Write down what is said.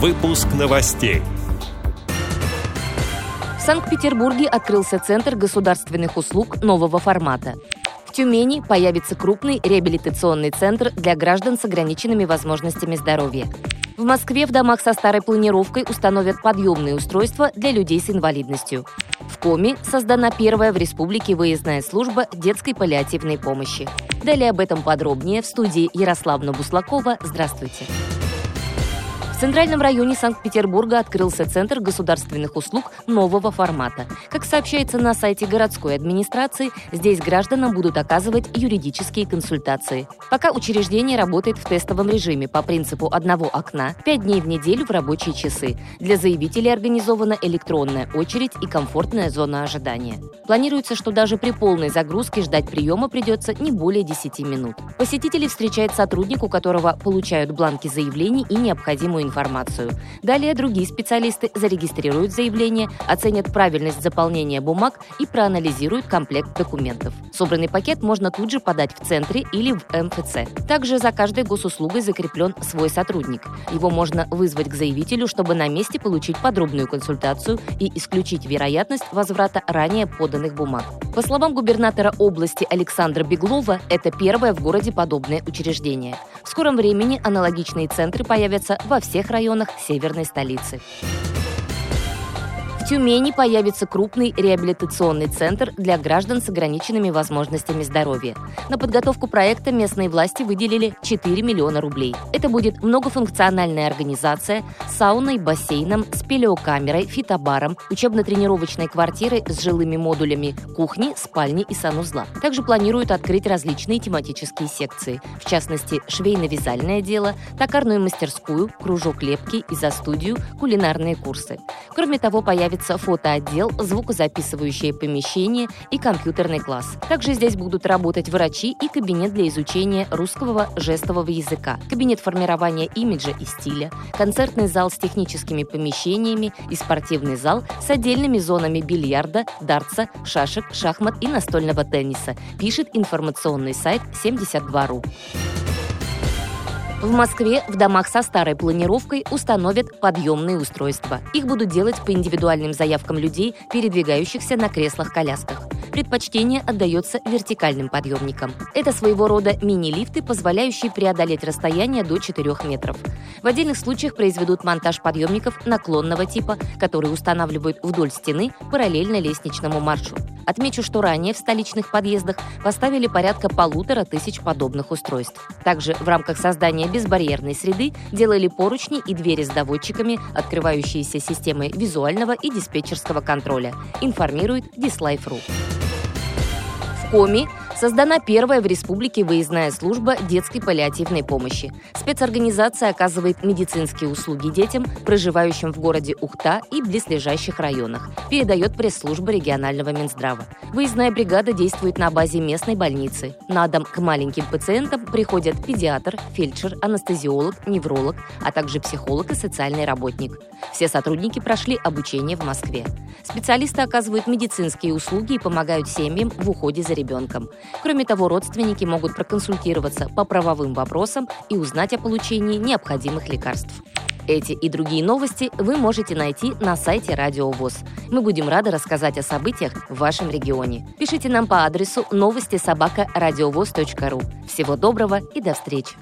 Выпуск новостей. В Санкт-Петербурге открылся Центр государственных услуг нового формата. В Тюмени появится крупный реабилитационный центр для граждан с ограниченными возможностями здоровья. В Москве в домах со старой планировкой установят подъемные устройства для людей с инвалидностью. В Коми создана первая в республике выездная служба детской паллиативной помощи. Далее об этом подробнее в студии Ярославна Буслакова. Здравствуйте. В Центральном районе Санкт-Петербурга открылся Центр государственных услуг нового формата. Как сообщается на сайте городской администрации, здесь гражданам будут оказывать юридические консультации. Пока учреждение работает в тестовом режиме по принципу одного окна 5 дней в неделю в рабочие часы. Для заявителей организована электронная очередь и комфортная зона ожидания. Планируется, что даже при полной загрузке ждать приема придется не более 10 минут. Посетители встречает сотрудник, у которого получают бланки заявлений и необходимую информацию. Далее другие специалисты зарегистрируют заявление, оценят правильность заполнения бумаг и проанализируют комплект документов. Собранный пакет можно тут же подать в центре или в МФЦ. Также за каждой госуслугой закреплен свой сотрудник. Его можно вызвать к заявителю, чтобы на месте получить подробную консультацию и исключить вероятность возврата ранее поданных бумаг. По словам губернатора области Александра Беглова, это первое в городе подобное учреждение. В скором времени аналогичные центры появятся во всех всех районах северной столицы. Тюмени появится крупный реабилитационный центр для граждан с ограниченными возможностями здоровья. На подготовку проекта местные власти выделили 4 миллиона рублей. Это будет многофункциональная организация с сауной, бассейном, спелеокамерой, фитобаром, учебно-тренировочной квартирой с жилыми модулями, кухни, спальни и санузла. Также планируют открыть различные тематические секции, в частности, швейно-вязальное дело, токарную мастерскую, кружок лепки, изо-студию, кулинарные курсы. Кроме того, появится появится фотоотдел, звукозаписывающее помещение и компьютерный класс. Также здесь будут работать врачи и кабинет для изучения русского жестового языка, кабинет формирования имиджа и стиля, концертный зал с техническими помещениями и спортивный зал с отдельными зонами бильярда, дартса, шашек, шахмат и настольного тенниса, пишет информационный сайт 72.ru. В Москве в домах со старой планировкой установят подъемные устройства. Их будут делать по индивидуальным заявкам людей, передвигающихся на креслах-колясках предпочтение отдается вертикальным подъемникам. Это своего рода мини-лифты, позволяющие преодолеть расстояние до 4 метров. В отдельных случаях произведут монтаж подъемников наклонного типа, которые устанавливают вдоль стены параллельно лестничному маршу. Отмечу, что ранее в столичных подъездах поставили порядка полутора тысяч подобных устройств. Также в рамках создания безбарьерной среды делали поручни и двери с доводчиками, открывающиеся системой визуального и диспетчерского контроля, информирует Dislife.ru. Коми создана первая в республике выездная служба детской паллиативной помощи. Спецорганизация оказывает медицинские услуги детям, проживающим в городе Ухта и близлежащих районах, передает пресс-служба регионального Минздрава. Выездная бригада действует на базе местной больницы. На дом к маленьким пациентам приходят педиатр, фельдшер, анестезиолог, невролог, а также психолог и социальный работник. Все сотрудники прошли обучение в Москве. Специалисты оказывают медицинские услуги и помогают семьям в уходе за ребенком. Кроме того, родственники могут проконсультироваться по правовым вопросам и узнать о получении необходимых лекарств. Эти и другие новости вы можете найти на сайте Радио ВОЗ. Мы будем рады рассказать о событиях в вашем регионе. Пишите нам по адресу новости собака ру. Всего доброго и до встречи!